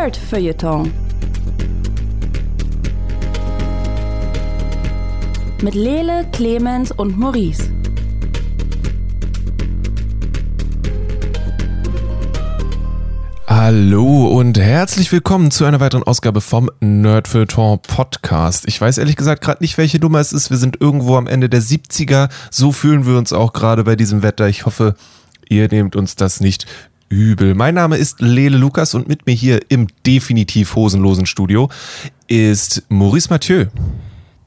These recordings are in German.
Nerd Feuilleton. Mit Lele, Clemens und Maurice. Hallo und herzlich willkommen zu einer weiteren Ausgabe vom Nerd Feuilleton Podcast. Ich weiß ehrlich gesagt gerade nicht, welche Nummer es ist. Wir sind irgendwo am Ende der 70er. So fühlen wir uns auch gerade bei diesem Wetter. Ich hoffe, ihr nehmt uns das nicht übel. Mein Name ist Lele Lukas und mit mir hier im definitiv hosenlosen Studio ist Maurice Mathieu.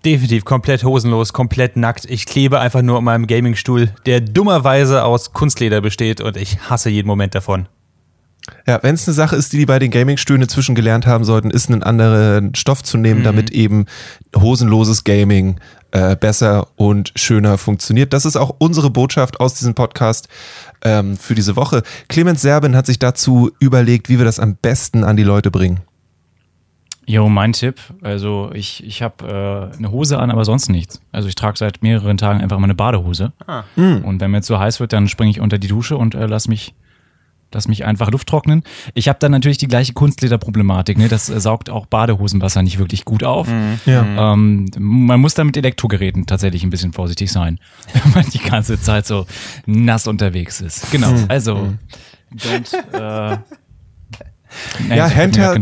Definitiv komplett hosenlos, komplett nackt. Ich klebe einfach nur an meinem Gamingstuhl, der dummerweise aus Kunstleder besteht und ich hasse jeden Moment davon. Ja, wenn es eine Sache ist, die die bei den Gaming-Stühlen inzwischen gelernt haben sollten, ist einen anderen Stoff zu nehmen, mhm. damit eben hosenloses Gaming äh, besser und schöner funktioniert. Das ist auch unsere Botschaft aus diesem Podcast ähm, für diese Woche. Clemens Serbin hat sich dazu überlegt, wie wir das am besten an die Leute bringen. Jo, mein Tipp. Also ich, ich habe äh, eine Hose an, aber sonst nichts. Also ich trage seit mehreren Tagen einfach meine Badehose. Ah. Und wenn mir zu heiß wird, dann springe ich unter die Dusche und äh, lass mich lass mich einfach Luft trocknen. Ich habe dann natürlich die gleiche Kunstlederproblematik. Ne? Das äh, saugt auch Badehosenwasser nicht wirklich gut auf. Mhm. Ja. Ähm, man muss da mit Elektrogeräten tatsächlich ein bisschen vorsichtig sein, wenn man die ganze Zeit so nass unterwegs ist. Genau. Mhm. Also, mhm. don't, äh, Nein, ja, Handheld,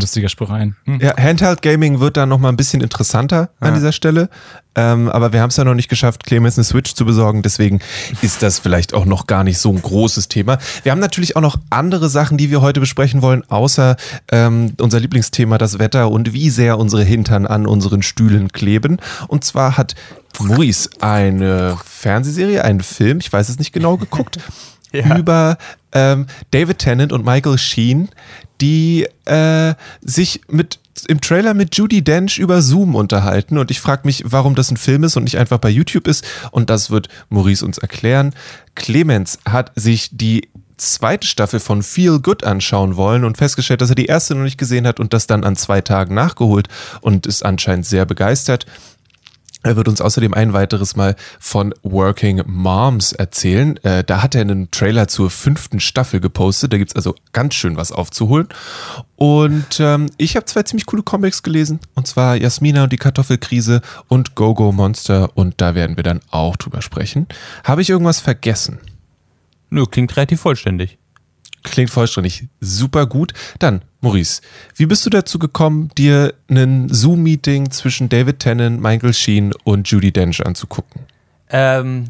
hm. ja, Handheld Gaming wird dann nochmal ein bisschen interessanter ja. an dieser Stelle. Ähm, aber wir haben es ja noch nicht geschafft, Clemens eine Switch zu besorgen. Deswegen ist das vielleicht auch noch gar nicht so ein großes Thema. Wir haben natürlich auch noch andere Sachen, die wir heute besprechen wollen, außer ähm, unser Lieblingsthema, das Wetter und wie sehr unsere Hintern an unseren Stühlen kleben. Und zwar hat Maurice eine Fernsehserie, einen Film, ich weiß es nicht genau, geguckt. ja. über ähm, David Tennant und Michael Sheen, die äh, sich mit im Trailer mit Judy Dench über Zoom unterhalten und ich frage mich, warum das ein Film ist und nicht einfach bei YouTube ist und das wird Maurice uns erklären. Clemens hat sich die zweite Staffel von Feel Good anschauen wollen und festgestellt, dass er die erste noch nicht gesehen hat und das dann an zwei Tagen nachgeholt und ist anscheinend sehr begeistert. Er wird uns außerdem ein weiteres Mal von Working Moms erzählen. Äh, da hat er einen Trailer zur fünften Staffel gepostet. Da gibt's also ganz schön was aufzuholen. Und ähm, ich habe zwei ziemlich coole Comics gelesen. Und zwar Jasmina und die Kartoffelkrise und Go-Go Monster. Und da werden wir dann auch drüber sprechen. Habe ich irgendwas vergessen? Nö, klingt relativ vollständig. Klingt vollständig. Super gut. Dann, Maurice, wie bist du dazu gekommen, dir ein Zoom-Meeting zwischen David Tennant, Michael Sheen und Judy Dench anzugucken? Ähm,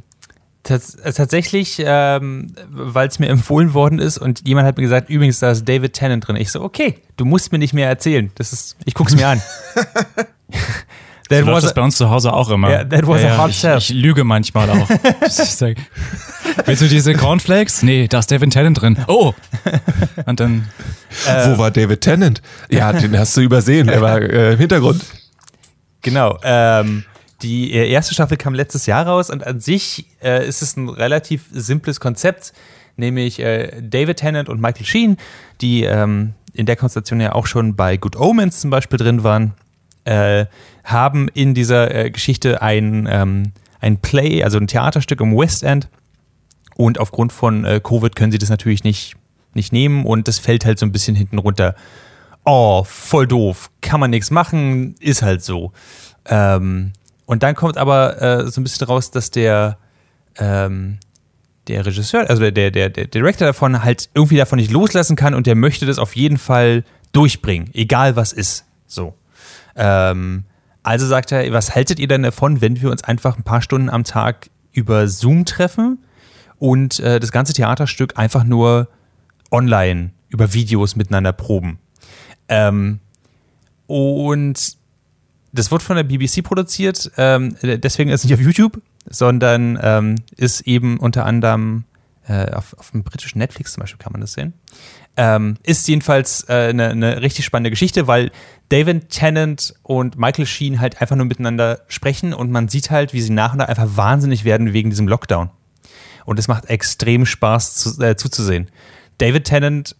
tatsächlich, ähm, weil es mir empfohlen worden ist und jemand hat mir gesagt, übrigens, da ist David Tennant drin. Ich so, okay, du musst mir nicht mehr erzählen. Das ist, ich guck's mir an. That so was das bei uns zu Hause auch immer. Yeah, that was ja, a hot ich, ich lüge manchmal auch. Willst du diese Cornflakes? Nee, da ist David Tennant drin. Oh! Und dann. Äh, Wo war David Tennant? Ja, den hast du übersehen. Er war äh, im Hintergrund. Genau. Ähm, die äh, erste Staffel kam letztes Jahr raus und an sich äh, ist es ein relativ simples Konzept, nämlich äh, David Tennant und Michael Sheen, die ähm, in der Konstellation ja auch schon bei Good Omens zum Beispiel drin waren, äh, haben in dieser äh, Geschichte ein, ähm, ein Play, also ein Theaterstück im West End. Und aufgrund von äh, Covid können sie das natürlich nicht, nicht nehmen und das fällt halt so ein bisschen hinten runter. Oh, voll doof, kann man nichts machen, ist halt so. Ähm, und dann kommt aber äh, so ein bisschen raus, dass der, ähm, der Regisseur, also der, der, der Director davon halt irgendwie davon nicht loslassen kann und der möchte das auf jeden Fall durchbringen, egal was ist. So. Ähm, also sagt er, was haltet ihr denn davon, wenn wir uns einfach ein paar Stunden am Tag über Zoom treffen und äh, das ganze Theaterstück einfach nur online über Videos miteinander proben? Ähm, und das wird von der BBC produziert, ähm, deswegen ist es nicht auf YouTube, sondern ähm, ist eben unter anderem äh, auf, auf dem britischen Netflix zum Beispiel kann man das sehen. Ähm, ist jedenfalls äh, eine, eine richtig spannende Geschichte, weil David Tennant und Michael Sheen halt einfach nur miteinander sprechen und man sieht halt, wie sie nach und nach einfach wahnsinnig werden wegen diesem Lockdown. Und es macht extrem Spaß zu, äh, zuzusehen. David Tennant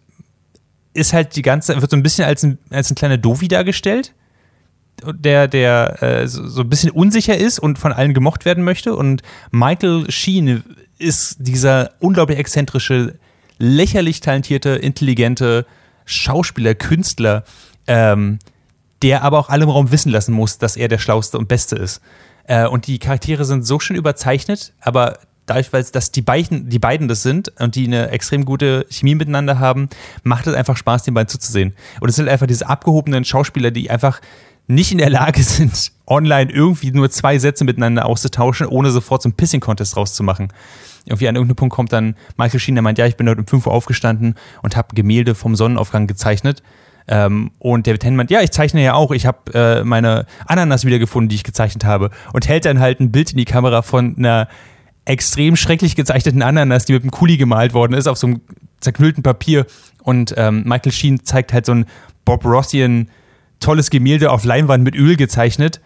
ist halt die ganze, wird so ein bisschen als ein, als ein kleiner Dovi dargestellt, der, der äh, so, so ein bisschen unsicher ist und von allen gemocht werden möchte. Und Michael Sheen ist dieser unglaublich exzentrische, lächerlich talentierte, intelligente Schauspieler, Künstler, ähm, der aber auch alle im Raum wissen lassen muss, dass er der Schlauste und Beste ist. Äh, und die Charaktere sind so schön überzeichnet, aber dadurch, weil dass die beiden, die beiden das sind und die eine extrem gute Chemie miteinander haben, macht es einfach Spaß, den beiden zuzusehen. Und es sind einfach diese abgehobenen Schauspieler, die einfach nicht in der Lage sind, online irgendwie nur zwei Sätze miteinander auszutauschen, ohne sofort so einen Pissing-Contest rauszumachen. Irgendwie an irgendeinem Punkt kommt dann Michael Sheen, der meint, ja, ich bin heute um 5 Uhr aufgestanden und habe Gemälde vom Sonnenaufgang gezeichnet. Ähm, und David meint, ja, ich zeichne ja auch, ich habe äh, meine Ananas wiedergefunden, die ich gezeichnet habe. Und hält dann halt ein Bild in die Kamera von einer extrem schrecklich gezeichneten Ananas, die mit einem Kuli gemalt worden ist, auf so einem zerknüllten Papier. Und ähm, Michael Sheen zeigt halt so ein Bob Rossian tolles Gemälde auf Leinwand mit Öl gezeichnet.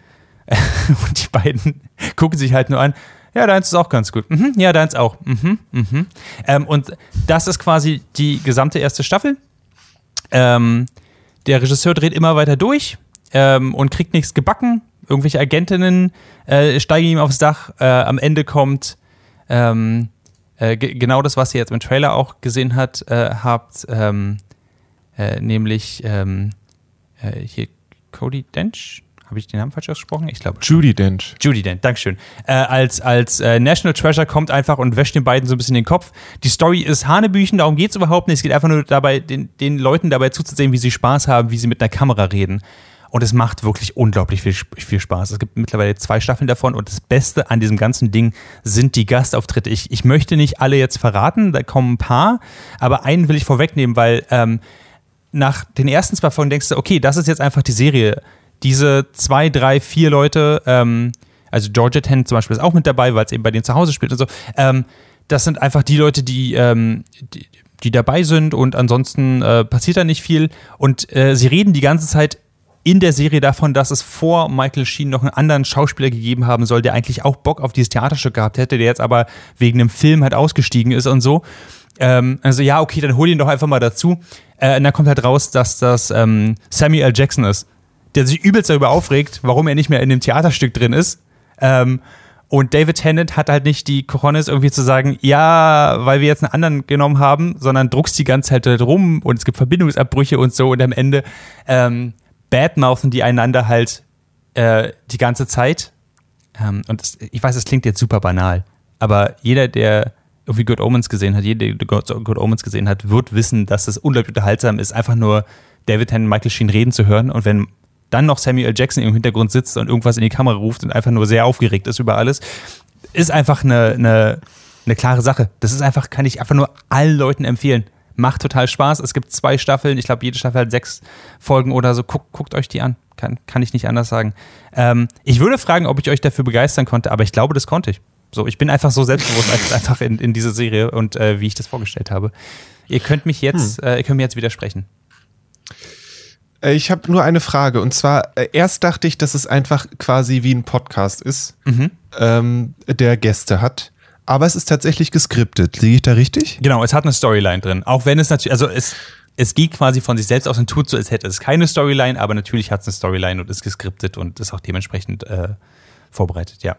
Und die beiden gucken sich halt nur an. Ja, deins ist auch ganz gut. Mhm, ja, deins auch. Mhm, mhm. Ähm, und das ist quasi die gesamte erste Staffel. Ähm, der Regisseur dreht immer weiter durch ähm, und kriegt nichts gebacken. Irgendwelche Agentinnen äh, steigen ihm aufs Dach. Äh, am Ende kommt ähm, äh, genau das, was ihr jetzt im Trailer auch gesehen hat, äh, habt, ähm, äh, nämlich ähm, äh, hier Cody Dench. Habe ich den Namen falsch ausgesprochen? Ich glaube. Judy Dench. Judy Dench, Dankeschön. Äh, als als äh, National Treasure kommt einfach und wäscht den beiden so ein bisschen den Kopf. Die Story ist Hanebüchen, darum geht es überhaupt nicht. Es geht einfach nur dabei, den, den Leuten dabei zuzusehen, wie sie Spaß haben, wie sie mit einer Kamera reden. Und es macht wirklich unglaublich viel, viel Spaß. Es gibt mittlerweile zwei Staffeln davon und das Beste an diesem ganzen Ding sind die Gastauftritte. Ich, ich möchte nicht alle jetzt verraten, da kommen ein paar, aber einen will ich vorwegnehmen, weil ähm, nach den ersten zwei Folgen denkst du, okay, das ist jetzt einfach die Serie. Diese zwei, drei, vier Leute, ähm, also Georgia Ten zum Beispiel ist auch mit dabei, weil es eben bei denen zu Hause spielt und so. Ähm, das sind einfach die Leute, die, ähm, die, die, dabei sind und ansonsten äh, passiert da nicht viel. Und äh, sie reden die ganze Zeit in der Serie davon, dass es vor Michael Sheen noch einen anderen Schauspieler gegeben haben soll, der eigentlich auch Bock auf dieses Theaterstück gehabt hätte, der jetzt aber wegen einem Film halt ausgestiegen ist und so. Ähm, also ja, okay, dann hol ihn doch einfach mal dazu. Äh, und dann kommt halt raus, dass das ähm, Samuel L. Jackson ist, der sich übelst darüber aufregt, warum er nicht mehr in dem Theaterstück drin ist. Ähm, und David Tennant hat halt nicht die Cojones irgendwie zu sagen, ja, weil wir jetzt einen anderen genommen haben, sondern druckst die ganze Zeit halt rum und es gibt Verbindungsabbrüche und so und am Ende ähm, badmouthen die einander halt äh, die ganze Zeit. Ähm, und das, ich weiß, das klingt jetzt super banal, aber jeder, der irgendwie Good Omens gesehen hat, jeder, der Good Omens gesehen hat, wird wissen, dass es unglaublich unterhaltsam ist, einfach nur David Tennant und Michael Sheen reden zu hören. Und wenn dann noch Samuel Jackson im Hintergrund sitzt und irgendwas in die Kamera ruft und einfach nur sehr aufgeregt ist über alles, ist einfach eine, eine, eine klare Sache. Das ist einfach, kann ich einfach nur allen Leuten empfehlen. Macht total Spaß. Es gibt zwei Staffeln. Ich glaube, jede Staffel hat sechs Folgen oder so. Guckt, guckt euch die an. Kann, kann ich nicht anders sagen. Ähm, ich würde fragen, ob ich euch dafür begeistern konnte, aber ich glaube, das konnte ich. So, ich bin einfach so selbstbewusst einfach in, in diese Serie und äh, wie ich das vorgestellt habe. Ihr könnt mich jetzt, hm. äh, ihr könnt mir jetzt widersprechen. Äh, ich habe nur eine Frage und zwar äh, erst dachte ich, dass es einfach quasi wie ein Podcast ist, mhm. ähm, der Gäste hat aber es ist tatsächlich geskriptet. Liege ich da richtig? Genau, es hat eine Storyline drin. Auch wenn es natürlich, also es, es geht quasi von sich selbst aus und tut so, als hätte es keine Storyline, aber natürlich hat es eine Storyline und ist geskriptet und ist auch dementsprechend äh, vorbereitet, ja.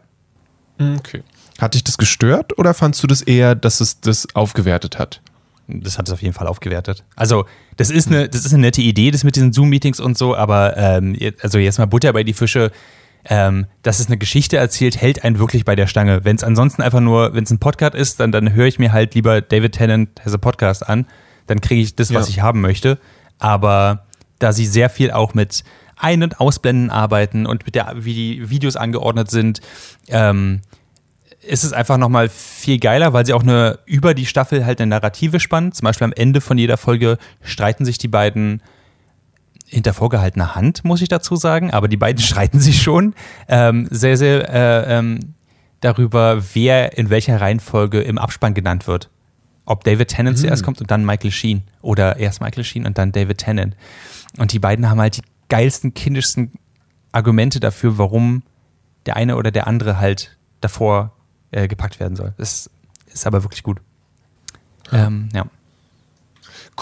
Okay. Hat dich das gestört oder fandst du das eher, dass es das aufgewertet hat? Das hat es auf jeden Fall aufgewertet. Also, das ist eine, das ist eine nette Idee, das mit diesen Zoom-Meetings und so, aber ähm, also jetzt mal Butter bei die Fische ähm, dass es eine Geschichte erzählt, hält einen wirklich bei der Stange. Wenn es ansonsten einfach nur, wenn es ein Podcast ist, dann, dann höre ich mir halt lieber David Tennant has a Podcast an. Dann kriege ich das, was ja. ich haben möchte. Aber da sie sehr viel auch mit Ein- und Ausblenden arbeiten und mit der, wie die Videos angeordnet sind, ähm, ist es einfach nochmal viel geiler, weil sie auch eine über die Staffel halt eine Narrative spannen. Zum Beispiel am Ende von jeder Folge streiten sich die beiden hinter vorgehaltener Hand, muss ich dazu sagen, aber die beiden streiten sich schon ähm, sehr, sehr äh, ähm, darüber, wer in welcher Reihenfolge im Abspann genannt wird. Ob David Tennant mhm. zuerst kommt und dann Michael Sheen oder erst Michael Sheen und dann David Tennant. Und die beiden haben halt die geilsten, kindischsten Argumente dafür, warum der eine oder der andere halt davor äh, gepackt werden soll. Das ist aber wirklich gut. Ähm, ja.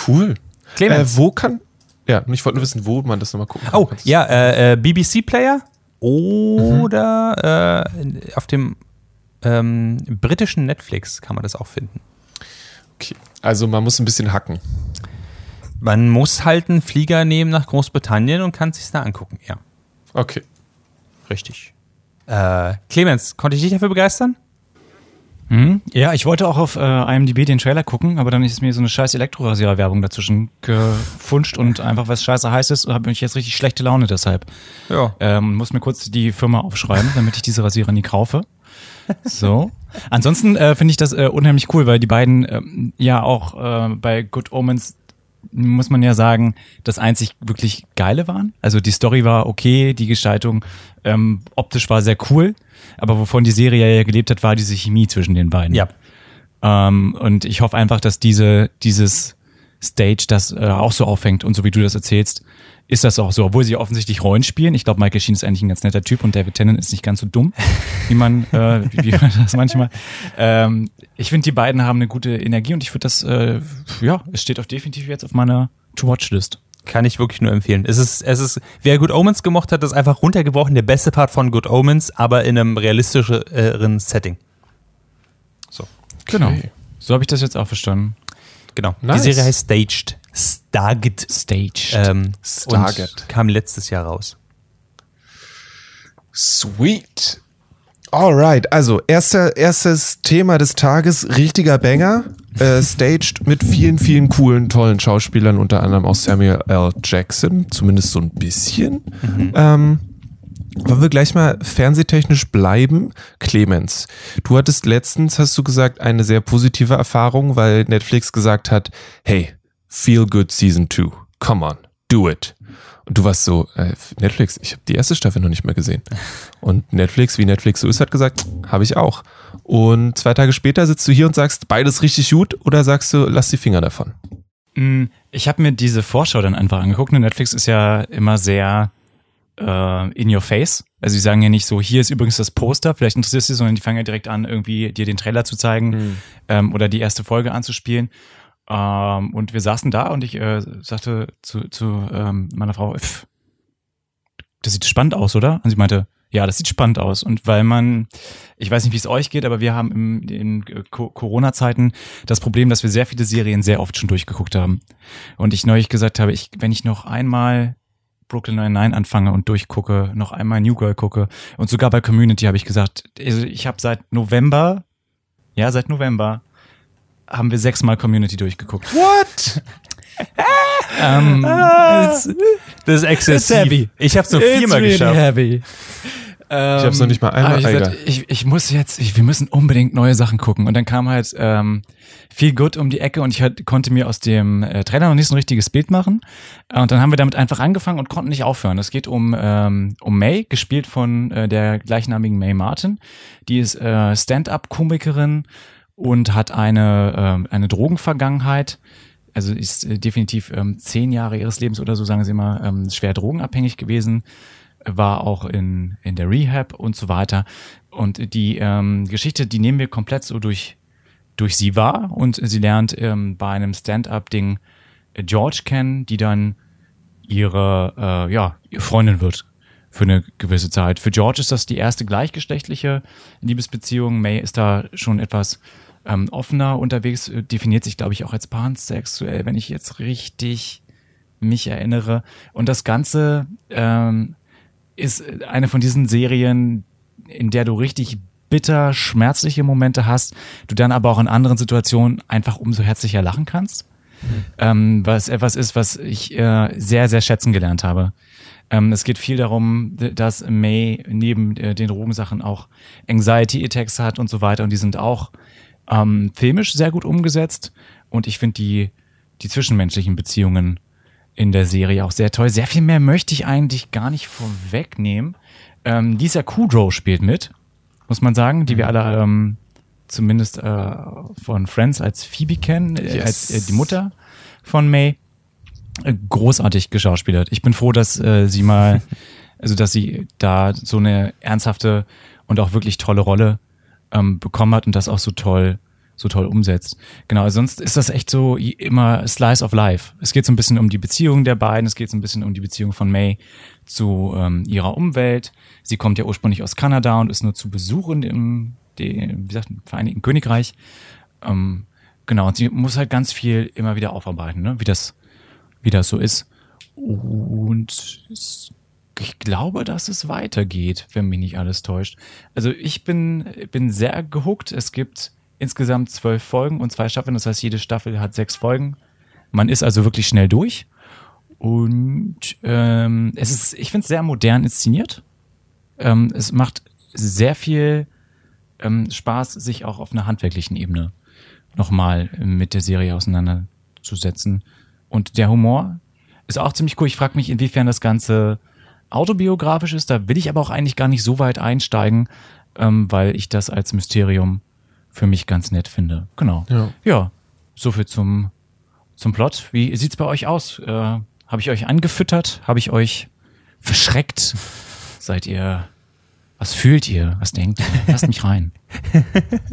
Cool. Clemens. Äh, wo kann, ja, und ich wollte nur wissen, wo man das nochmal gucken kann. Oh, ja, äh, äh BBC-Player oder mhm. äh, auf dem ähm, britischen Netflix kann man das auch finden. Okay, also man muss ein bisschen hacken. man muss halt einen Flieger nehmen nach Großbritannien und kann sich da angucken, ja. Okay. Richtig. Äh, Clemens, konnte ich dich dafür begeistern? Mhm. Ja, ich wollte auch auf äh, IMDb den Trailer gucken, aber dann ist mir so eine scheiß Elektrorasierer-Werbung dazwischen gefunscht und einfach was scheiße heiß ist, habe ich jetzt richtig schlechte Laune deshalb. Ja. Ähm, muss mir kurz die Firma aufschreiben, damit ich diese Rasierer nie kaufe. So. Ansonsten äh, finde ich das äh, unheimlich cool, weil die beiden ähm, ja auch äh, bei Good Omens muss man ja sagen, das einzig wirklich geile waren. Also die Story war okay, die Gestaltung ähm, optisch war sehr cool. Aber wovon die Serie ja gelebt hat, war diese Chemie zwischen den beiden. Ja. Ähm, und ich hoffe einfach, dass diese, dieses Stage das äh, auch so auffängt und so wie du das erzählst, ist das auch so, obwohl sie offensichtlich Rollen spielen. Ich glaube, Michael Sheen ist eigentlich ein ganz netter Typ und David Tennant ist nicht ganz so dumm, wie man, äh, wie man das manchmal. Ähm, ich finde, die beiden haben eine gute Energie und ich würde das, äh, ja, es steht auch definitiv jetzt auf meiner To-Watch-List. Kann ich wirklich nur empfehlen. Es ist, es ist, wer Good Omens gemocht hat, ist einfach runtergebrochen der beste Part von Good Omens, aber in einem realistischeren Setting. So. Genau. Okay. So habe ich das jetzt auch verstanden. Genau. Nice. Die Serie heißt Staged. Stargate. Staged. Ähm, Stargate. kam letztes Jahr raus. Sweet. Alright, also erster, erstes Thema des Tages, richtiger Banger, äh, staged mit vielen, vielen coolen, tollen Schauspielern, unter anderem auch Samuel L. Jackson, zumindest so ein bisschen. Mhm. Ähm, wollen wir gleich mal fernsehtechnisch bleiben? Clemens, du hattest letztens, hast du gesagt, eine sehr positive Erfahrung, weil Netflix gesagt hat, hey, Feel Good Season 2, come on, do it. Und du warst so, äh, Netflix, ich habe die erste Staffel noch nicht mehr gesehen. Und Netflix, wie Netflix so ist, hat gesagt, habe ich auch. Und zwei Tage später sitzt du hier und sagst, beides richtig gut oder sagst du, lass die Finger davon? Mm, ich habe mir diese Vorschau dann einfach angeguckt. Und Netflix ist ja immer sehr äh, in your face. Also sie sagen ja nicht so, hier ist übrigens das Poster, vielleicht interessiert es dich, sondern die fangen ja direkt an, irgendwie dir den Trailer zu zeigen mhm. ähm, oder die erste Folge anzuspielen. Ähm, und wir saßen da und ich äh, sagte zu, zu ähm, meiner Frau, pff, das sieht spannend aus, oder? Und sie meinte, ja, das sieht spannend aus. Und weil man, ich weiß nicht, wie es euch geht, aber wir haben im, in Corona-Zeiten das Problem, dass wir sehr viele Serien sehr oft schon durchgeguckt haben. Und ich neulich gesagt habe, ich, wenn ich noch einmal Brooklyn Nine-Nine anfange und durchgucke, noch einmal New Girl gucke und sogar bei Community habe ich gesagt, also ich habe seit November, ja, seit November haben wir sechsmal Community durchgeguckt. What? ähm, ah, das ist exzessiv. Heavy. Ich habe es nur viermal really geschafft. Heavy. Ähm, ich habe es noch nicht mal einmal. Ich, gesagt, ich, ich, muss jetzt, ich, wir müssen unbedingt neue Sachen gucken. Und dann kam halt ähm, viel Good um die Ecke und ich halt, konnte mir aus dem äh, Trailer noch nicht so ein richtiges Bild machen. Und dann haben wir damit einfach angefangen und konnten nicht aufhören. Es geht um ähm, um May, gespielt von äh, der gleichnamigen May Martin. Die ist äh, Stand-up-Komikerin und hat eine, äh, eine Drogenvergangenheit. Also ist äh, definitiv ähm, zehn Jahre ihres Lebens oder so, sagen sie mal, ähm, schwer drogenabhängig gewesen, war auch in, in der Rehab und so weiter. Und die ähm, Geschichte, die nehmen wir komplett so durch, durch sie wahr und sie lernt ähm, bei einem Stand-up-Ding äh, George kennen, die dann ihre, äh, ja, ihre Freundin wird für eine gewisse Zeit. Für George ist das die erste gleichgeschlechtliche Liebesbeziehung. May ist da schon etwas ähm, offener unterwegs, äh, definiert sich, glaube ich, auch als pansexuell, wenn ich jetzt richtig mich erinnere. Und das Ganze ähm, ist eine von diesen Serien, in der du richtig bitter, schmerzliche Momente hast, du dann aber auch in anderen Situationen einfach umso herzlicher lachen kannst. Mhm. Ähm, was etwas ist, was ich äh, sehr, sehr schätzen gelernt habe. Ähm, es geht viel darum, dass May neben äh, den Drogensachen auch Anxiety-Attacks hat und so weiter und die sind auch ähm, filmisch sehr gut umgesetzt und ich finde die, die zwischenmenschlichen Beziehungen in der Serie auch sehr toll. Sehr viel mehr möchte ich eigentlich gar nicht vorwegnehmen. Ähm, Lisa Kudrow spielt mit, muss man sagen, die wir mhm. alle ähm, zumindest äh, von Friends als Phoebe kennen, äh, yes. als äh, die Mutter von May. Äh, großartig geschauspielert. Ich bin froh, dass äh, sie mal, also dass sie da so eine ernsthafte und auch wirklich tolle Rolle ähm, bekommen hat und das auch so toll so toll umsetzt. Genau, also sonst ist das echt so immer Slice of Life. Es geht so ein bisschen um die Beziehung der beiden, es geht so ein bisschen um die Beziehung von May zu ähm, ihrer Umwelt. Sie kommt ja ursprünglich aus Kanada und ist nur zu Besuch in dem, Vereinigten Königreich. Ähm, genau, und sie muss halt ganz viel immer wieder aufarbeiten, ne? wie das wie das so ist. Und ich glaube, dass es weitergeht, wenn mich nicht alles täuscht. Also ich bin, bin sehr gehuckt. Es gibt insgesamt zwölf Folgen und zwei Staffeln. Das heißt, jede Staffel hat sechs Folgen. Man ist also wirklich schnell durch. Und ähm, es ist, ich finde es sehr modern inszeniert. Ähm, es macht sehr viel ähm, Spaß, sich auch auf einer handwerklichen Ebene nochmal mit der Serie auseinanderzusetzen. Und der Humor ist auch ziemlich cool. Ich frage mich, inwiefern das Ganze autobiografisch ist. Da will ich aber auch eigentlich gar nicht so weit einsteigen, ähm, weil ich das als Mysterium für mich ganz nett finde. Genau. Ja, ja so viel zum, zum Plot. Wie sieht's bei euch aus? Äh, Habe ich euch angefüttert? Habe ich euch verschreckt? Seid ihr. Was fühlt ihr? Was denkt ihr? Lasst mich rein.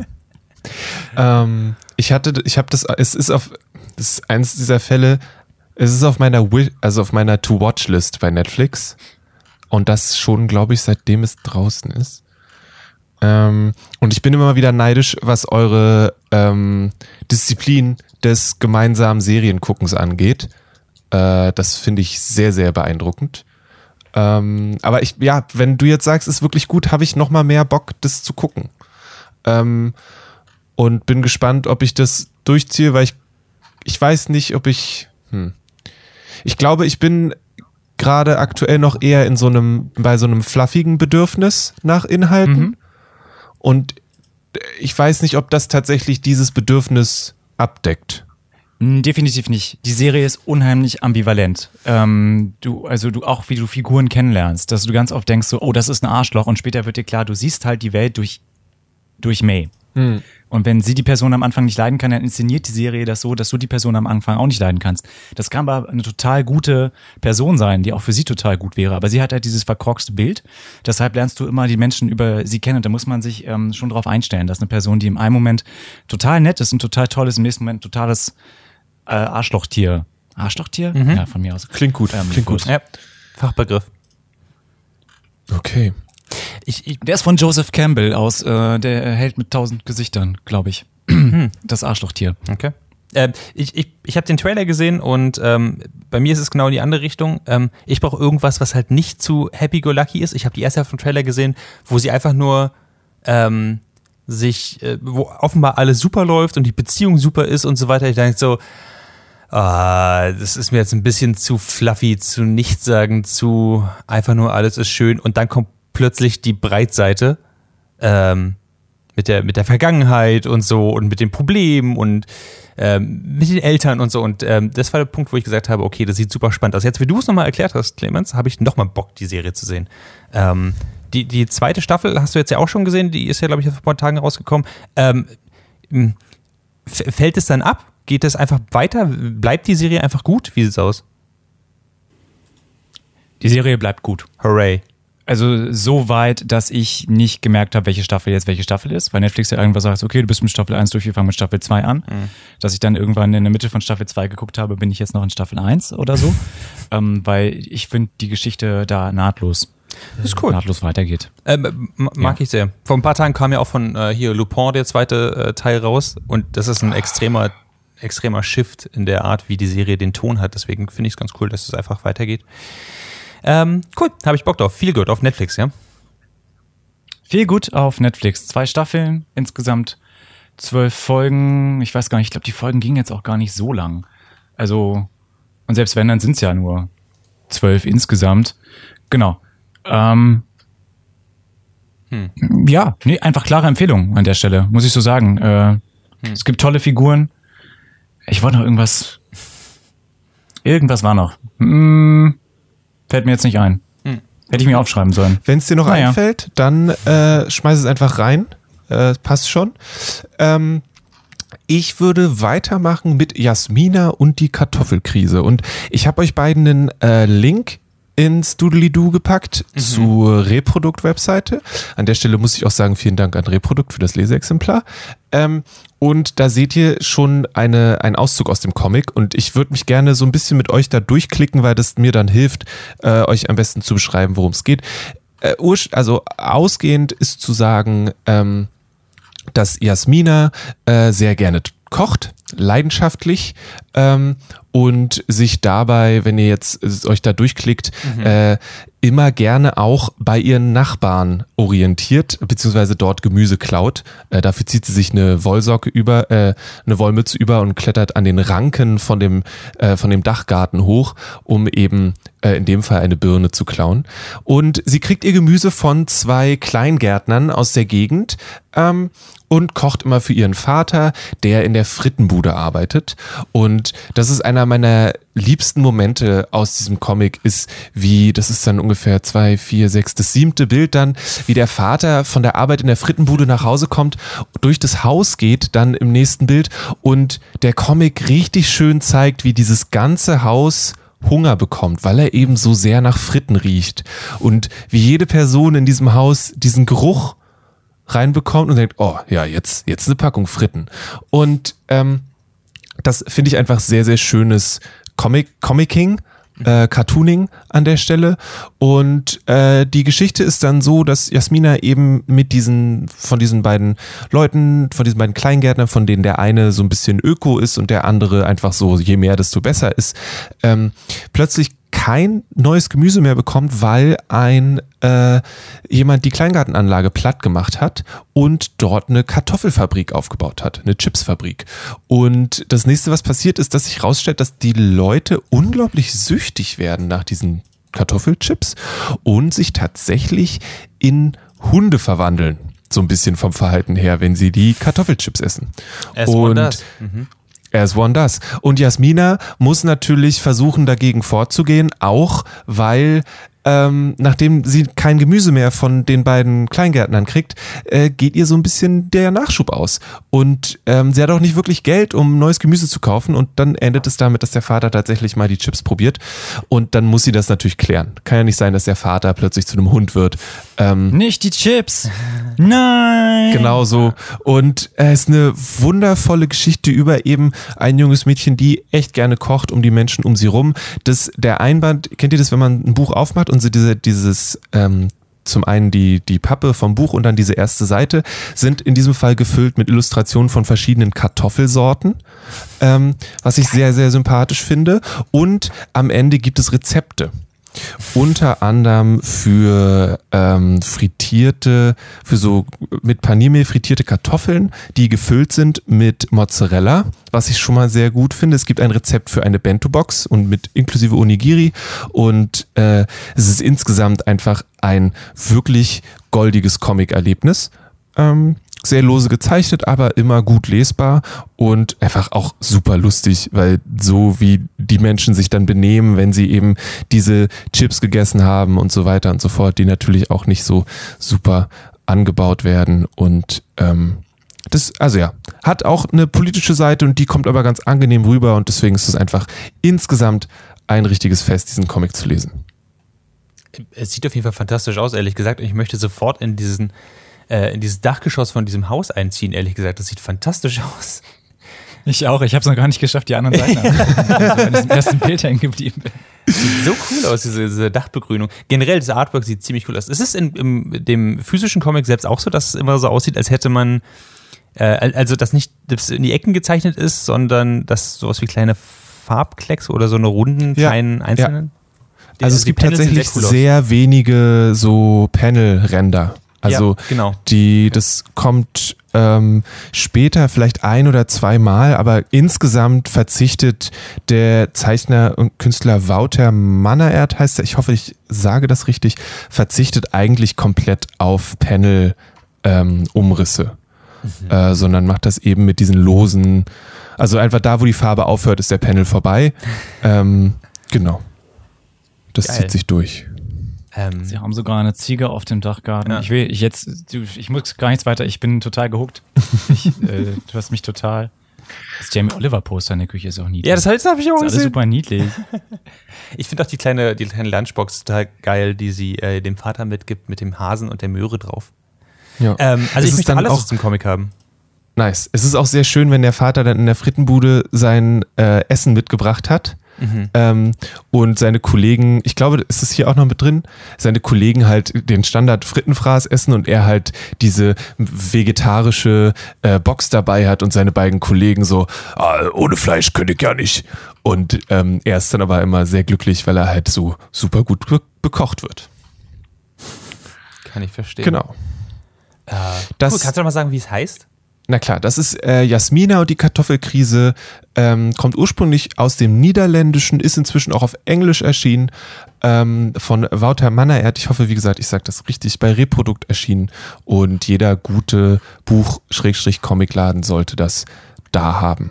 ähm, ich hatte, ich habe das, es ist auf, das ist eins dieser Fälle, es ist auf meiner, also auf meiner To-Watch-List bei Netflix. Und das schon, glaube ich, seitdem es draußen ist. Ähm, und ich bin immer wieder neidisch, was eure ähm, Disziplin des gemeinsamen Serienguckens angeht. Äh, das finde ich sehr, sehr beeindruckend. Ähm, aber ich, ja, wenn du jetzt sagst, ist wirklich gut, habe ich noch mal mehr Bock, das zu gucken. Ähm, und bin gespannt, ob ich das durchziehe, weil ich, ich weiß nicht, ob ich, hm. Ich glaube, ich bin gerade aktuell noch eher in so einem, bei so einem fluffigen Bedürfnis nach Inhalten. Mhm. Und ich weiß nicht, ob das tatsächlich dieses Bedürfnis abdeckt. Definitiv nicht. Die Serie ist unheimlich ambivalent. Ähm, du, also du auch, wie du Figuren kennenlernst, dass du ganz oft denkst so, oh, das ist ein Arschloch und später wird dir klar, du siehst halt die Welt durch, durch May. Hm. Und wenn sie die Person am Anfang nicht leiden kann, dann inszeniert die Serie das so, dass du die Person am Anfang auch nicht leiden kannst. Das kann aber eine total gute Person sein, die auch für sie total gut wäre. Aber sie hat halt dieses verkorkste Bild. Deshalb lernst du immer die Menschen über sie kennen. Und da muss man sich ähm, schon darauf einstellen, dass eine Person, die im einen Moment total nett ist und total toll ist, im nächsten Moment totales äh, Arschlochtier. Arschlochtier? Mhm. Ja, von mir aus. Klingt gut. Ähm, Klingt gut. Ja. Fachbegriff. Okay. Ich, ich, der ist von Joseph Campbell aus, äh, der Held mit tausend Gesichtern, glaube ich. das Arschlochtier. Okay. Äh, ich ich, ich habe den Trailer gesehen und ähm, bei mir ist es genau in die andere Richtung. Ähm, ich brauche irgendwas, was halt nicht zu happy-go-lucky ist. Ich habe die erste Hälfte vom Trailer gesehen, wo sie einfach nur ähm, sich, äh, wo offenbar alles super läuft und die Beziehung super ist und so weiter. Ich denke so, ah, das ist mir jetzt ein bisschen zu fluffy, zu nichtssagend, zu einfach nur alles ist schön und dann kommt plötzlich die Breitseite ähm, mit, der, mit der Vergangenheit und so und mit den Problemen und ähm, mit den Eltern und so. Und ähm, das war der Punkt, wo ich gesagt habe, okay, das sieht super spannend aus. Jetzt, wie du es nochmal erklärt hast, Clemens, habe ich nochmal Bock, die Serie zu sehen. Ähm, die, die zweite Staffel hast du jetzt ja auch schon gesehen, die ist ja, glaube ich, vor ein paar Tagen rausgekommen. Ähm, fällt es dann ab? Geht es einfach weiter? Bleibt die Serie einfach gut? Wie sieht es aus? Die Serie bleibt gut. Hooray. Also so weit, dass ich nicht gemerkt habe, welche Staffel jetzt welche Staffel ist, weil Netflix ja irgendwas sagt, okay, du bist mit Staffel 1 durch, wir fangen mit Staffel 2 an. Mhm. Dass ich dann irgendwann in der Mitte von Staffel 2 geguckt habe, bin ich jetzt noch in Staffel 1 oder so. ähm, weil ich finde die Geschichte da nahtlos. Das ist cool. Nahtlos weitergeht. Ähm, mag ja. ich sehr. Vor ein paar Tagen kam ja auch von äh, hier Lupin der zweite äh, Teil raus und das ist ein extremer, extremer Shift in der Art, wie die Serie den Ton hat. Deswegen finde ich es ganz cool, dass es einfach weitergeht. Ähm, cool, habe ich Bock drauf. Viel gut auf Netflix, ja? Viel gut auf Netflix. Zwei Staffeln, insgesamt zwölf Folgen. Ich weiß gar nicht, ich glaube, die Folgen gingen jetzt auch gar nicht so lang. Also, und selbst wenn, dann sind es ja nur zwölf insgesamt. Genau. Ähm, hm. Ja, nee, einfach klare Empfehlung an der Stelle, muss ich so sagen. Äh, hm. Es gibt tolle Figuren. Ich wollte noch irgendwas. Irgendwas war noch. Hm, Fällt mir jetzt nicht ein. Hm. Hätte ich mir aufschreiben sollen. Wenn es dir noch naja. einfällt, dann äh, schmeiß es einfach rein. Äh, passt schon. Ähm, ich würde weitermachen mit Jasmina und die Kartoffelkrise. Und ich habe euch beiden einen äh, Link ins Doodly-Doo gepackt mhm. zur Reprodukt-Webseite. An der Stelle muss ich auch sagen, vielen Dank an Reprodukt für das Leseexemplar. Ähm, und da seht ihr schon eine, einen Auszug aus dem Comic und ich würde mich gerne so ein bisschen mit euch da durchklicken, weil das mir dann hilft, äh, euch am besten zu beschreiben, worum es geht. Äh, also ausgehend ist zu sagen, ähm, dass Jasmina äh, sehr gerne kocht leidenschaftlich ähm, und sich dabei, wenn ihr jetzt euch da durchklickt, mhm. äh, immer gerne auch bei ihren Nachbarn orientiert, beziehungsweise dort Gemüse klaut. Äh, dafür zieht sie sich eine Wollsocke über, äh, eine Wollmütze über und klettert an den Ranken von dem, äh, von dem Dachgarten hoch, um eben äh, in dem Fall eine Birne zu klauen. Und sie kriegt ihr Gemüse von zwei Kleingärtnern aus der Gegend. Ähm, und kocht immer für ihren Vater, der in der Frittenbude arbeitet. Und das ist einer meiner liebsten Momente aus diesem Comic, ist wie, das ist dann ungefähr zwei, vier, sechs, das siebte Bild dann, wie der Vater von der Arbeit in der Frittenbude nach Hause kommt, durch das Haus geht, dann im nächsten Bild und der Comic richtig schön zeigt, wie dieses ganze Haus Hunger bekommt, weil er eben so sehr nach Fritten riecht. Und wie jede Person in diesem Haus diesen Geruch reinbekommt und denkt, oh ja, jetzt, jetzt eine Packung Fritten. Und ähm, das finde ich einfach sehr, sehr schönes Comic, Comicking. Äh, Cartooning an der Stelle. Und äh, die Geschichte ist dann so, dass Jasmina eben mit diesen, von diesen beiden Leuten, von diesen beiden Kleingärtnern, von denen der eine so ein bisschen öko ist und der andere einfach so, je mehr, desto besser ist, ähm, plötzlich kein neues Gemüse mehr bekommt, weil ein äh, jemand die Kleingartenanlage platt gemacht hat und dort eine Kartoffelfabrik aufgebaut hat, eine Chipsfabrik. Und das nächste, was passiert, ist, dass sich herausstellt, dass die Leute unglaublich süchtig werden nach diesen Kartoffelchips und sich tatsächlich in Hunde verwandeln so ein bisschen vom Verhalten her, wenn sie die Kartoffelchips essen. As und mhm. As one does. Und Jasmina muss natürlich versuchen, dagegen vorzugehen, auch weil ähm, nachdem sie kein Gemüse mehr von den beiden Kleingärtnern kriegt, äh, geht ihr so ein bisschen der Nachschub aus. Und ähm, sie hat auch nicht wirklich Geld, um neues Gemüse zu kaufen. Und dann endet es damit, dass der Vater tatsächlich mal die Chips probiert. Und dann muss sie das natürlich klären. Kann ja nicht sein, dass der Vater plötzlich zu einem Hund wird. Ähm, nicht die Chips. Nein. Genau so. Und es ist eine wundervolle Geschichte über eben ein junges Mädchen, die echt gerne kocht um die Menschen um sie rum. Das, der Einband, kennt ihr das, wenn man ein Buch aufmacht und sie diese, dieses ähm, zum einen die, die Pappe vom Buch und dann diese erste Seite sind in diesem Fall gefüllt mit Illustrationen von verschiedenen Kartoffelsorten, ähm, was ich sehr, sehr sympathisch finde. Und am Ende gibt es Rezepte. Unter anderem für ähm, frittierte, für so mit Paniermehl frittierte Kartoffeln, die gefüllt sind mit Mozzarella, was ich schon mal sehr gut finde. Es gibt ein Rezept für eine Bento-Box und mit inklusive Onigiri und äh, es ist insgesamt einfach ein wirklich goldiges Comic-Erlebnis. Ähm, sehr lose gezeichnet, aber immer gut lesbar und einfach auch super lustig, weil so wie die Menschen sich dann benehmen, wenn sie eben diese Chips gegessen haben und so weiter und so fort, die natürlich auch nicht so super angebaut werden und ähm, das, also ja, hat auch eine politische Seite und die kommt aber ganz angenehm rüber und deswegen ist es einfach insgesamt ein richtiges Fest, diesen Comic zu lesen. Es sieht auf jeden Fall fantastisch aus, ehrlich gesagt. Ich möchte sofort in diesen äh, in dieses Dachgeschoss von diesem Haus einziehen, ehrlich gesagt. Das sieht fantastisch aus. Ich auch. Ich habe es noch gar nicht geschafft, die anderen Seiten also in diesem ersten Bild hängen geblieben bin. Sieht so cool aus, diese, diese, Dachbegrünung. Generell, das Artwork sieht ziemlich cool aus. Ist es in, in dem physischen Comic selbst auch so, dass es immer so aussieht, als hätte man, äh, also dass nicht das in die Ecken gezeichnet ist, sondern dass sowas wie kleine Farbklecks oder so eine runden, ja, kleinen einzelnen? Ja. Also es gibt tatsächlich sehr, cool sehr wenige so Panel-Ränder. Also ja, genau. die, das kommt ähm, später vielleicht ein oder zweimal, aber insgesamt verzichtet der Zeichner und Künstler Wouter Mannerert, heißt er, ich hoffe, ich sage das richtig, verzichtet eigentlich komplett auf Panel-Umrisse, ähm, mhm. äh, sondern macht das eben mit diesen losen, also einfach da, wo die Farbe aufhört, ist der Panel vorbei. ähm, genau. Das Geil. zieht sich durch. Ähm, Sie haben sogar eine Ziege auf dem Dachgarten. Ja. Ich will, ich jetzt, ich muss gar nichts weiter. Ich bin total gehuckt. Ich, äh, du hast mich total. Das Jamie Oliver Poster in der Küche ist auch niedlich. Ja, das heißt, habe ich auch das ist alles super niedlich. ich finde auch die kleine, die kleine Lunchbox total geil, die sie äh, dem Vater mitgibt mit dem Hasen und der Möhre drauf. Ja. Ähm, also es ich möchte alles aus dem Comic haben. Nice. Es ist auch sehr schön, wenn der Vater dann in der Frittenbude sein äh, Essen mitgebracht hat Mhm. Ähm, und seine Kollegen, ich glaube, ist es hier auch noch mit drin, seine Kollegen halt den Standard Frittenfraß essen und er halt diese vegetarische äh, Box dabei hat und seine beiden Kollegen so, ah, ohne Fleisch könnte ich gar nicht. Und ähm, er ist dann aber immer sehr glücklich, weil er halt so super gut bekocht wird. Kann ich verstehen. Genau. Äh, das, cool, kannst du noch mal sagen, wie es heißt? Na klar, das ist äh, Jasmina und die Kartoffelkrise. Ähm, kommt ursprünglich aus dem Niederländischen, ist inzwischen auch auf Englisch erschienen. Ähm, von Wouter Mannerert. Ich hoffe, wie gesagt, ich sage das richtig, bei Reprodukt erschienen. Und jeder gute Buch-Comicladen sollte das da haben.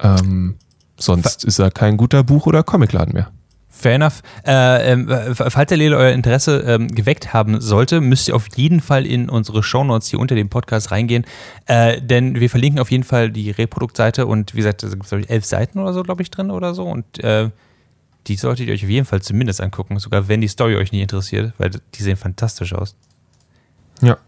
Ähm, sonst ist er kein guter Buch- oder Comicladen mehr. Fair enough. Äh, äh, falls der Lele euer Interesse ähm, geweckt haben sollte, müsst ihr auf jeden Fall in unsere Shownotes hier unter dem Podcast reingehen, äh, denn wir verlinken auf jeden Fall die Reproduktseite und wie gesagt, da gibt es elf Seiten oder so, glaube ich, drin oder so und äh, die solltet ihr euch auf jeden Fall zumindest angucken, sogar wenn die Story euch nicht interessiert, weil die sehen fantastisch aus. Ja.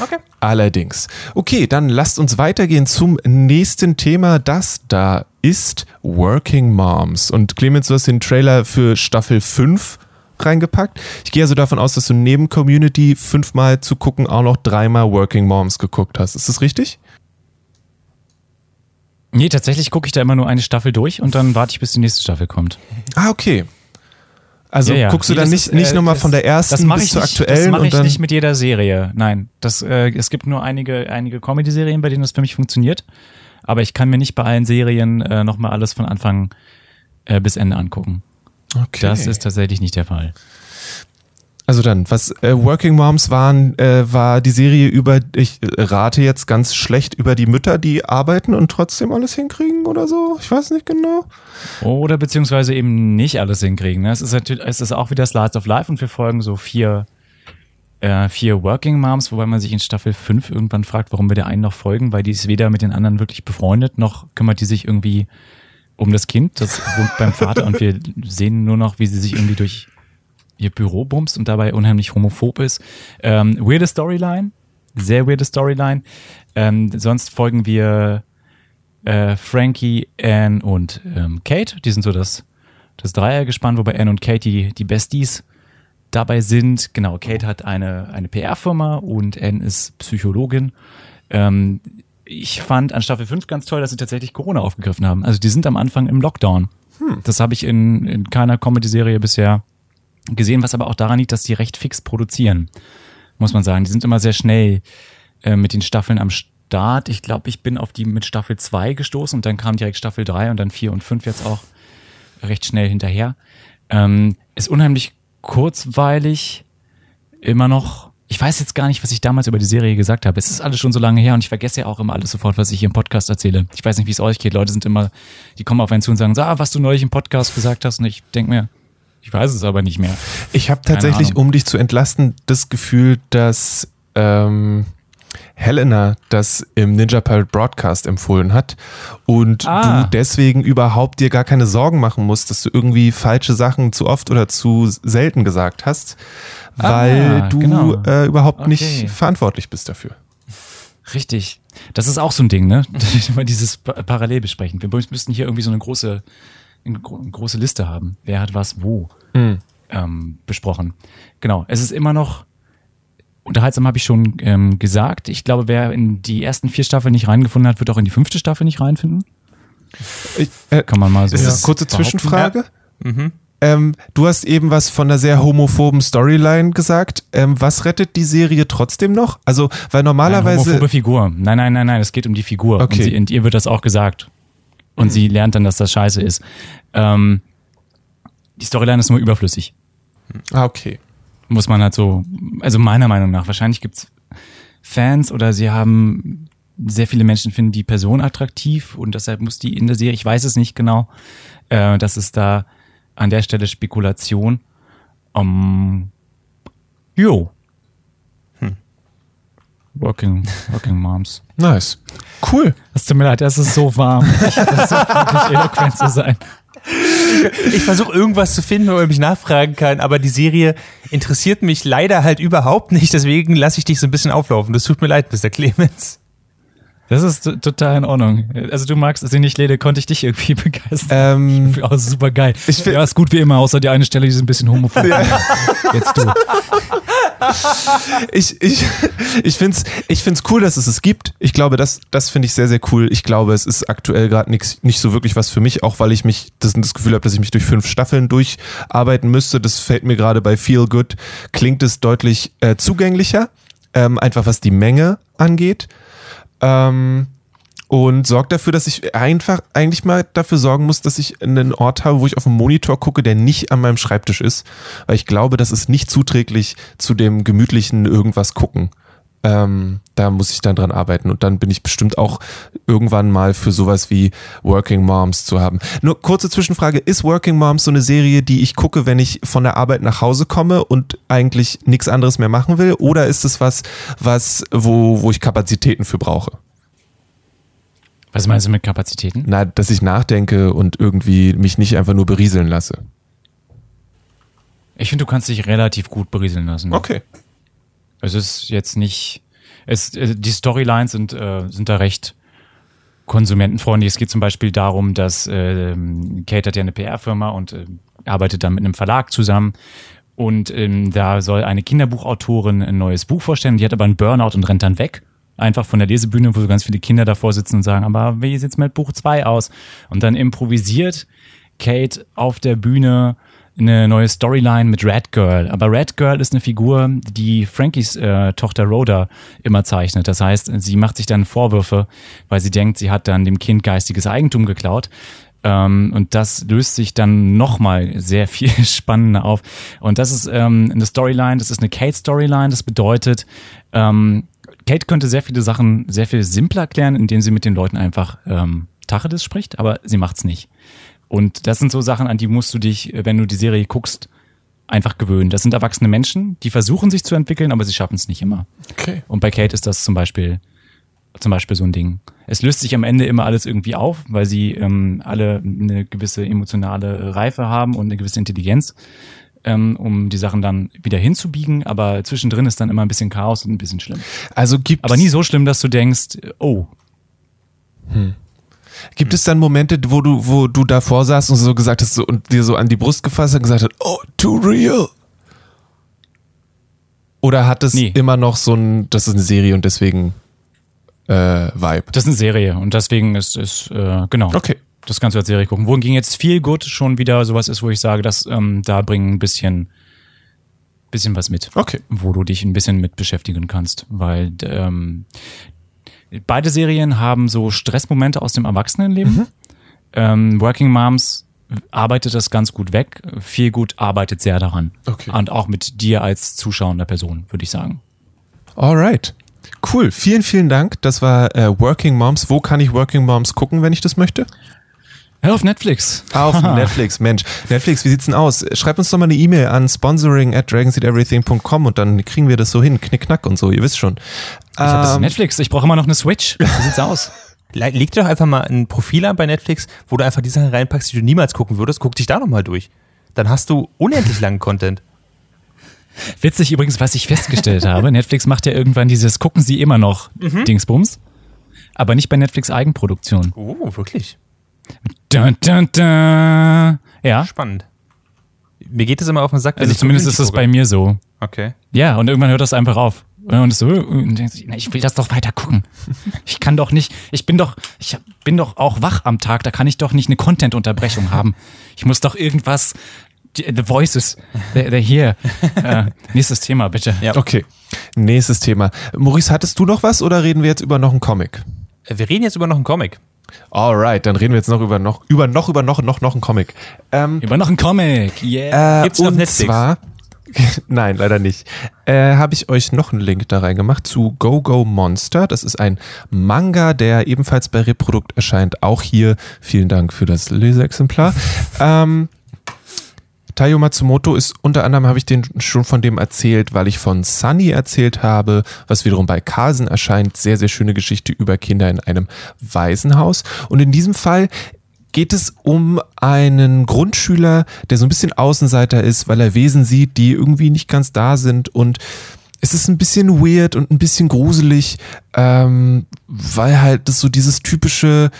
Okay. Allerdings. Okay, dann lasst uns weitergehen zum nächsten Thema, das da ist Working Moms. Und Clemens, du hast den Trailer für Staffel 5 reingepackt. Ich gehe also davon aus, dass du neben Community fünfmal zu gucken auch noch dreimal Working Moms geguckt hast. Ist das richtig? Nee, tatsächlich gucke ich da immer nur eine Staffel durch und dann warte ich, bis die nächste Staffel kommt. Ah, okay. Also ja, ja. guckst du nee, dann nicht, ist, nicht äh, nochmal von der ersten bis zur aktuellen? Das mache ich nicht mit jeder Serie. Nein, das, äh, es gibt nur einige, einige Comedy-Serien, bei denen das für mich funktioniert aber ich kann mir nicht bei allen Serien äh, nochmal alles von Anfang äh, bis Ende angucken. Okay. Das ist tatsächlich nicht der Fall. Also dann, was äh, Working Moms waren, äh, war die Serie über, ich rate jetzt ganz schlecht über die Mütter, die arbeiten und trotzdem alles hinkriegen oder so. Ich weiß nicht genau. Oder beziehungsweise eben nicht alles hinkriegen. Ne? Es ist natürlich, es ist auch wieder Slides of Life und wir folgen so vier äh, vier Working Moms, wobei man sich in Staffel 5 irgendwann fragt, warum wir der einen noch folgen, weil die ist weder mit den anderen wirklich befreundet, noch kümmert die sich irgendwie um das Kind. Das wohnt beim Vater und wir sehen nur noch, wie sie sich irgendwie durch ihr Büro bumst und dabei unheimlich homophob ist. Ähm, weirde Storyline, sehr weirde Storyline. Ähm, sonst folgen wir äh, Frankie, Anne und ähm, Kate. Die sind so das, das Dreiergespann, wobei Anne und Kate die, die Besties dabei sind, genau, Kate hat eine, eine PR-Firma und Anne ist Psychologin. Ähm, ich fand an Staffel 5 ganz toll, dass sie tatsächlich Corona aufgegriffen haben. Also die sind am Anfang im Lockdown. Hm. Das habe ich in, in keiner Comedy-Serie bisher gesehen, was aber auch daran liegt, dass die recht fix produzieren, muss man sagen. Die sind immer sehr schnell äh, mit den Staffeln am Start. Ich glaube, ich bin auf die mit Staffel 2 gestoßen und dann kam direkt Staffel 3 und dann 4 und 5 jetzt auch recht schnell hinterher. Ähm, ist unheimlich kurzweilig, immer noch. Ich weiß jetzt gar nicht, was ich damals über die Serie gesagt habe. Es ist alles schon so lange her und ich vergesse ja auch immer alles sofort, was ich hier im Podcast erzähle. Ich weiß nicht, wie es euch geht. Leute sind immer, die kommen auf einen zu und sagen, so, ah, was du neulich im Podcast gesagt hast. Und ich denke mir, ich weiß es aber nicht mehr. Ich habe tatsächlich, um dich zu entlasten, das Gefühl, dass ähm, Helena das im Ninja Pirate Broadcast empfohlen hat und ah. du deswegen überhaupt dir gar keine Sorgen machen musst, dass du irgendwie falsche Sachen zu oft oder zu selten gesagt hast, weil ah, du genau. äh, überhaupt okay. nicht verantwortlich bist dafür. Richtig. Das ist auch so ein Ding, ne? Immer dieses parallel besprechen. Wir müssten hier irgendwie so eine große, eine große Liste haben. Wer hat was wo hm. ähm, besprochen. Genau. Es ist immer noch Unterhaltsam habe ich schon ähm, gesagt. Ich glaube, wer in die ersten vier Staffeln nicht reingefunden hat, wird auch in die fünfte Staffel nicht reinfinden. Ich, äh, Kann man mal so. Ist kurze Zwischenfrage. Ja. Mhm. Ähm, du hast eben was von einer sehr homophoben Storyline gesagt. Ähm, was rettet die Serie trotzdem noch? Also, weil normalerweise. Eine homophobe Figur. Nein, nein, nein, nein, es geht um die Figur. Okay. Und, sie, und ihr wird das auch gesagt. Und mhm. sie lernt dann, dass das scheiße ist. Ähm, die Storyline ist nur überflüssig. Ah, okay muss man halt so, also meiner Meinung nach, wahrscheinlich gibt's Fans oder sie haben sehr viele Menschen finden die Person attraktiv und deshalb muss die in der Serie, ich weiß es nicht genau, äh, das ist da an der Stelle Spekulation. Um, jo. Working, working Moms. Nice. Cool. Es tut mir leid, es ist so warm. Ich versuche wirklich eloquent zu sein ich versuche irgendwas zu finden, wo man mich nachfragen kann, aber die Serie interessiert mich leider halt überhaupt nicht, deswegen lasse ich dich so ein bisschen auflaufen. Das tut mir leid, Mr. Clemens. Das ist total in Ordnung. Also du magst sie nicht, Lede, konnte ich dich irgendwie begeistern. Ähm, oh, super geil. ja, ist gut wie immer, außer die eine Stelle, die ist ein bisschen homophob. Ja. Jetzt du. Ich, ich, ich finde es ich find's cool, dass es es gibt. Ich glaube, das, das finde ich sehr, sehr cool. Ich glaube, es ist aktuell gerade nicht so wirklich was für mich, auch weil ich mich das, das Gefühl habe, dass ich mich durch fünf Staffeln durcharbeiten müsste. Das fällt mir gerade bei Feel Good, klingt es deutlich äh, zugänglicher, ähm, einfach was die Menge angeht. Ähm, und sorgt dafür, dass ich einfach eigentlich mal dafür sorgen muss, dass ich einen Ort habe, wo ich auf einen Monitor gucke, der nicht an meinem Schreibtisch ist, weil ich glaube, das ist nicht zuträglich zu dem gemütlichen irgendwas gucken. Ähm, da muss ich dann dran arbeiten und dann bin ich bestimmt auch irgendwann mal für sowas wie Working Moms zu haben. Nur kurze Zwischenfrage, ist Working Moms so eine Serie, die ich gucke, wenn ich von der Arbeit nach Hause komme und eigentlich nichts anderes mehr machen will oder ist es was, was wo, wo ich Kapazitäten für brauche? Was meinst du mit Kapazitäten? Na, dass ich nachdenke und irgendwie mich nicht einfach nur berieseln lasse. Ich finde, du kannst dich relativ gut berieseln lassen. Okay. Es ist jetzt nicht, es, äh, die Storylines sind, äh, sind da recht konsumentenfreundlich. Es geht zum Beispiel darum, dass äh, Kate hat ja eine PR-Firma und äh, arbeitet dann mit einem Verlag zusammen. Und ähm, da soll eine Kinderbuchautorin ein neues Buch vorstellen. Die hat aber einen Burnout und rennt dann weg. Einfach von der Lesebühne, wo so ganz viele Kinder davor sitzen und sagen, aber wie sieht's mit Buch 2 aus? Und dann improvisiert Kate auf der Bühne eine neue Storyline mit Red Girl. Aber Red Girl ist eine Figur, die Frankies äh, Tochter Rhoda immer zeichnet. Das heißt, sie macht sich dann Vorwürfe, weil sie denkt, sie hat dann dem Kind geistiges Eigentum geklaut. Ähm, und das löst sich dann nochmal sehr viel spannender auf. Und das ist ähm, eine Storyline, das ist eine Kate-Storyline. Das bedeutet, ähm, Kate könnte sehr viele Sachen sehr viel simpler klären, indem sie mit den Leuten einfach ähm, Tacheles spricht, aber sie macht's nicht. Und das sind so Sachen, an die musst du dich, wenn du die Serie guckst, einfach gewöhnen. Das sind erwachsene Menschen, die versuchen sich zu entwickeln, aber sie schaffen es nicht immer. Okay. Und bei Kate ist das zum Beispiel, zum Beispiel so ein Ding. Es löst sich am Ende immer alles irgendwie auf, weil sie ähm, alle eine gewisse emotionale Reife haben und eine gewisse Intelligenz, ähm, um die Sachen dann wieder hinzubiegen. Aber zwischendrin ist dann immer ein bisschen Chaos und ein bisschen schlimm. Also gibt Aber nie so schlimm, dass du denkst, oh. Hm. Gibt es dann Momente, wo du, wo du davor saßt und so gesagt hast so, und dir so an die Brust gefasst und gesagt hast, oh, too real? Oder hat es nee. immer noch so ein, das ist eine Serie und deswegen äh, Vibe? Das ist eine Serie und deswegen ist es, äh, genau. Okay. Das kannst du als Serie gucken. Wohingegen jetzt viel gut schon wieder sowas ist, wo ich sage, dass ähm, da bringen ein bisschen, bisschen was mit. Okay. Wo du dich ein bisschen mit beschäftigen kannst, weil ähm, beide Serien haben so Stressmomente aus dem Erwachsenenleben. Mhm. Ähm, Working Moms arbeitet das ganz gut weg. Viel gut arbeitet sehr daran. Okay. Und auch mit dir als zuschauender Person, würde ich sagen. Alright. Cool. Vielen, vielen Dank. Das war äh, Working Moms. Wo kann ich Working Moms gucken, wenn ich das möchte? Ja, auf Netflix. Auf Netflix, Mensch. Netflix, wie sieht's denn aus? Schreibt uns doch mal eine E-Mail an sponsoring at dragonseedeverything.com und dann kriegen wir das so hin, knickknack und so, ihr wisst schon. Ich ähm, habe das Netflix, ich brauche immer noch eine Switch. Wie sieht's aus? Leg dir doch einfach mal ein Profil an bei Netflix, wo du einfach die Sachen reinpackst, die du niemals gucken würdest. Guck dich da nochmal durch. Dann hast du unendlich langen Content. Witzig übrigens, was ich festgestellt habe. Netflix macht ja irgendwann dieses Gucken Sie immer noch mhm. Dingsbums. Aber nicht bei Netflix Eigenproduktion. Oh, wirklich? Dun, dun, dun. Ja. Spannend. Mir geht es immer auf den Sack. Also zumindest ist es bei mir so. Okay. Ja, und irgendwann hört das einfach auf. Und so, und ich will das doch weiter gucken. Ich kann doch nicht, ich bin doch, ich bin doch auch wach am Tag, da kann ich doch nicht eine Content-Unterbrechung haben. Ich muss doch irgendwas, The Voices, they're, they're here. Uh, nächstes Thema, bitte. Ja. Okay, nächstes Thema. Maurice, hattest du noch was oder reden wir jetzt über noch einen Comic? Wir reden jetzt über noch einen Comic. Alright, dann reden wir jetzt noch über noch, über noch, über noch, noch, noch einen Comic. Ähm, über noch einen Comic, yeah. Äh, Gibt's und auf Netflix? zwar, nein, leider nicht, äh, habe ich euch noch einen Link da reingemacht zu Go Go Monster. Das ist ein Manga, der ebenfalls bei Reprodukt erscheint. Auch hier vielen Dank für das Leseexemplar. ähm, Taiyo Matsumoto ist unter anderem, habe ich den schon von dem erzählt, weil ich von Sunny erzählt habe, was wiederum bei Carson erscheint. Sehr, sehr schöne Geschichte über Kinder in einem Waisenhaus. Und in diesem Fall geht es um einen Grundschüler, der so ein bisschen Außenseiter ist, weil er Wesen sieht, die irgendwie nicht ganz da sind und es ist ein bisschen weird und ein bisschen gruselig, ähm, weil halt das so dieses typische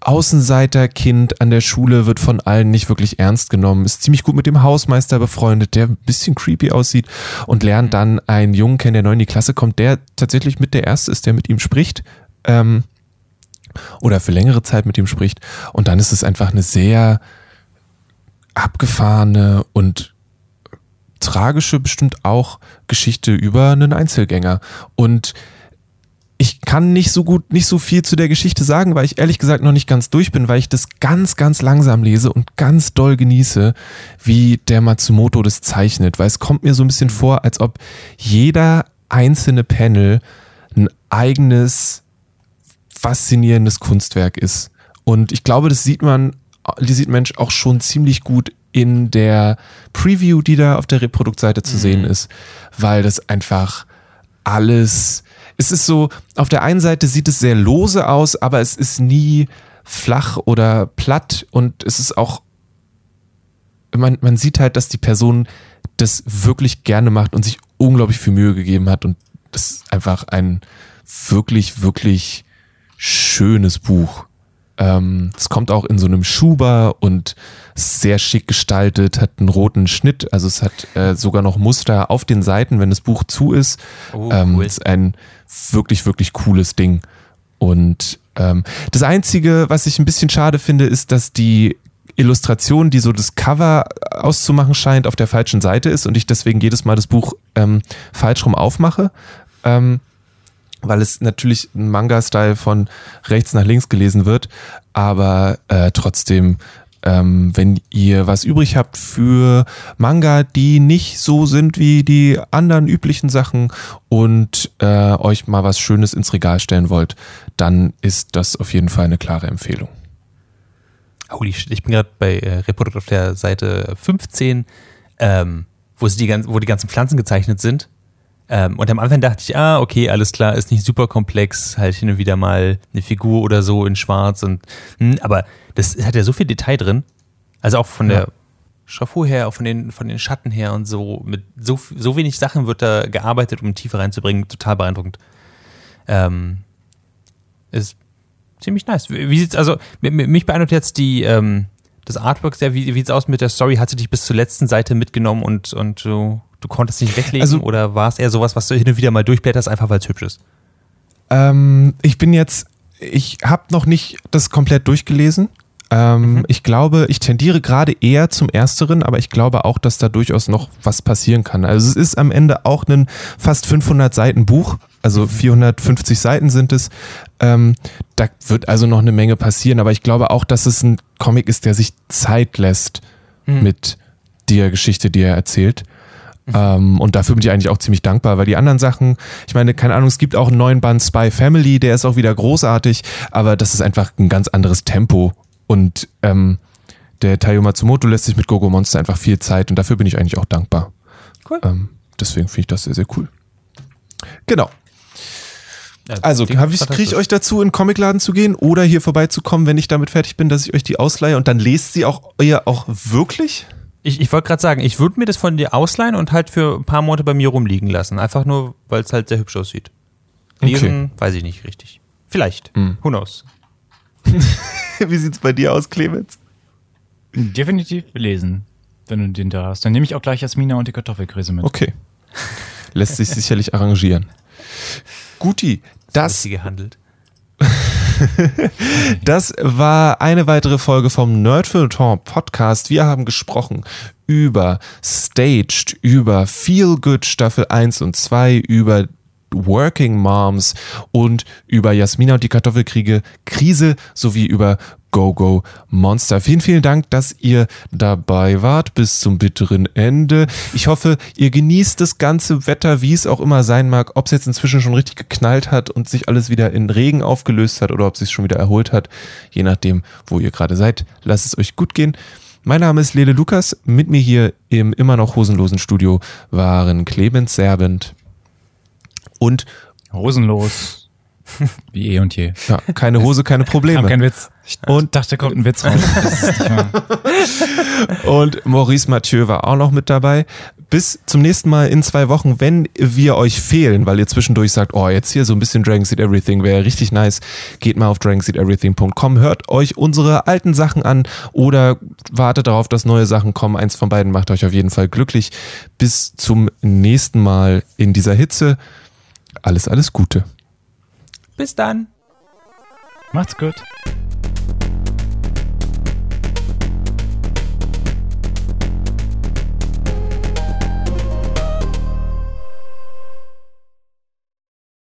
Außenseiterkind an der Schule wird von allen nicht wirklich ernst genommen, ist ziemlich gut mit dem Hausmeister befreundet, der ein bisschen creepy aussieht und lernt dann einen Jungen kennen, der neu in die Klasse kommt, der tatsächlich mit der Erste ist, der mit ihm spricht. Ähm, oder für längere Zeit mit ihm spricht. Und dann ist es einfach eine sehr abgefahrene und tragische bestimmt auch Geschichte über einen Einzelgänger. Und kann nicht so gut, nicht so viel zu der Geschichte sagen, weil ich ehrlich gesagt noch nicht ganz durch bin, weil ich das ganz, ganz langsam lese und ganz doll genieße, wie der Matsumoto das zeichnet, weil es kommt mir so ein bisschen vor, als ob jeder einzelne Panel ein eigenes, faszinierendes Kunstwerk ist. Und ich glaube, das sieht man, die sieht Mensch auch schon ziemlich gut in der Preview, die da auf der Reproduktseite zu mhm. sehen ist, weil das einfach alles, es ist so, auf der einen Seite sieht es sehr lose aus, aber es ist nie flach oder platt und es ist auch, man, man sieht halt, dass die Person das wirklich gerne macht und sich unglaublich viel Mühe gegeben hat und das ist einfach ein wirklich, wirklich schönes Buch. Ähm, es kommt auch in so einem Schuber und sehr schick gestaltet, hat einen roten Schnitt, also es hat äh, sogar noch Muster auf den Seiten, wenn das Buch zu ist. Oh, ähm, cool. Ist ein wirklich, wirklich cooles Ding. Und ähm, das Einzige, was ich ein bisschen schade finde, ist, dass die Illustration, die so das Cover auszumachen scheint, auf der falschen Seite ist und ich deswegen jedes Mal das Buch ähm, falsch rum aufmache. Ähm, weil es natürlich ein Manga-Style von rechts nach links gelesen wird, aber äh, trotzdem, ähm, wenn ihr was übrig habt für Manga, die nicht so sind wie die anderen üblichen Sachen und äh, euch mal was Schönes ins Regal stellen wollt, dann ist das auf jeden Fall eine klare Empfehlung. Holy shit, ich bin gerade bei äh, Reprodukt auf der Seite 15, ähm, wo, die, wo die ganzen Pflanzen gezeichnet sind ähm, und am Anfang dachte ich, ah, okay, alles klar, ist nicht super komplex, halt hin und wieder mal eine Figur oder so in schwarz und, mh, hm, aber das hat ja so viel Detail drin. Also auch von ja. der Schafur her, auch von den, von den Schatten her und so, mit so, so wenig Sachen wird da gearbeitet, um Tiefe reinzubringen, total beeindruckend. Ähm, ist ziemlich nice. Wie sieht's, also, mich beeindruckt jetzt die, ähm, das Artwork sehr, wie, wie sieht's aus mit der Story? Hat sie dich bis zur letzten Seite mitgenommen und, und du du konntest nicht weglegen also, oder war es eher sowas, was du hin und wieder mal durchblätterst, einfach weil es hübsch ist? Ähm, ich bin jetzt, ich habe noch nicht das komplett durchgelesen. Ähm, mhm. Ich glaube, ich tendiere gerade eher zum Ersteren, aber ich glaube auch, dass da durchaus noch was passieren kann. Also es ist am Ende auch ein fast 500 Seiten Buch, also 450 mhm. Seiten sind es. Ähm, da wird also noch eine Menge passieren, aber ich glaube auch, dass es ein Comic ist, der sich Zeit lässt mhm. mit der Geschichte, die er erzählt. Ähm, und dafür bin ich eigentlich auch ziemlich dankbar, weil die anderen Sachen, ich meine, keine Ahnung, es gibt auch einen neuen Band Spy Family, der ist auch wieder großartig, aber das ist einfach ein ganz anderes Tempo. Und ähm, der Tayo Matsumoto lässt sich mit Gogo Monster einfach viel Zeit und dafür bin ich eigentlich auch dankbar. Cool. Ähm, deswegen finde ich das sehr, sehr cool. Genau. also, kriege ich euch dazu, in den Comicladen zu gehen oder hier vorbeizukommen, wenn ich damit fertig bin, dass ich euch die ausleihe und dann lest sie auch ihr auch wirklich? Ich, ich wollte gerade sagen, ich würde mir das von dir ausleihen und halt für ein paar Monate bei mir rumliegen lassen. Einfach nur, weil es halt sehr hübsch aussieht. Lesen, okay. weiß ich nicht richtig. Vielleicht. Hm. Who knows? Wie sieht's bei dir aus, Clemens? Definitiv lesen, wenn du den da hast. Dann nehme ich auch gleich Jasmina und die Kartoffelkrise mit. Okay. Lässt sich sicherlich arrangieren. Guti, das. das gehandelt. das war eine weitere Folge vom Nerdfilter Podcast. Wir haben gesprochen über Staged, über Feel Good Staffel 1 und 2, über Working Moms und über Jasmina und die Kartoffelkriege Krise sowie über Go Go Monster. Vielen, vielen Dank, dass ihr dabei wart bis zum bitteren Ende. Ich hoffe, ihr genießt das ganze Wetter, wie es auch immer sein mag, ob es jetzt inzwischen schon richtig geknallt hat und sich alles wieder in Regen aufgelöst hat oder ob es sich schon wieder erholt hat. Je nachdem, wo ihr gerade seid. Lasst es euch gut gehen. Mein Name ist Lele Lukas. Mit mir hier im immer noch hosenlosen Studio waren Clemens Serbent und Hosenlos. Wie eh und je. Ja, keine Hose, keine Probleme. Kein Witz. Ich und dachte, kommt ein Witz raus. und Maurice Mathieu war auch noch mit dabei. bis zum nächsten Mal in zwei Wochen, wenn wir euch fehlen, weil ihr zwischendurch sagt, oh, jetzt hier so ein bisschen Dragon Seed Everything wäre richtig nice, geht mal auf dragonseedeverything.com, hört euch unsere alten Sachen an oder wartet darauf, dass neue Sachen kommen. Eins von beiden macht euch auf jeden Fall glücklich. Bis zum nächsten Mal in dieser Hitze. Alles, alles Gute. Bis dann. Macht's gut.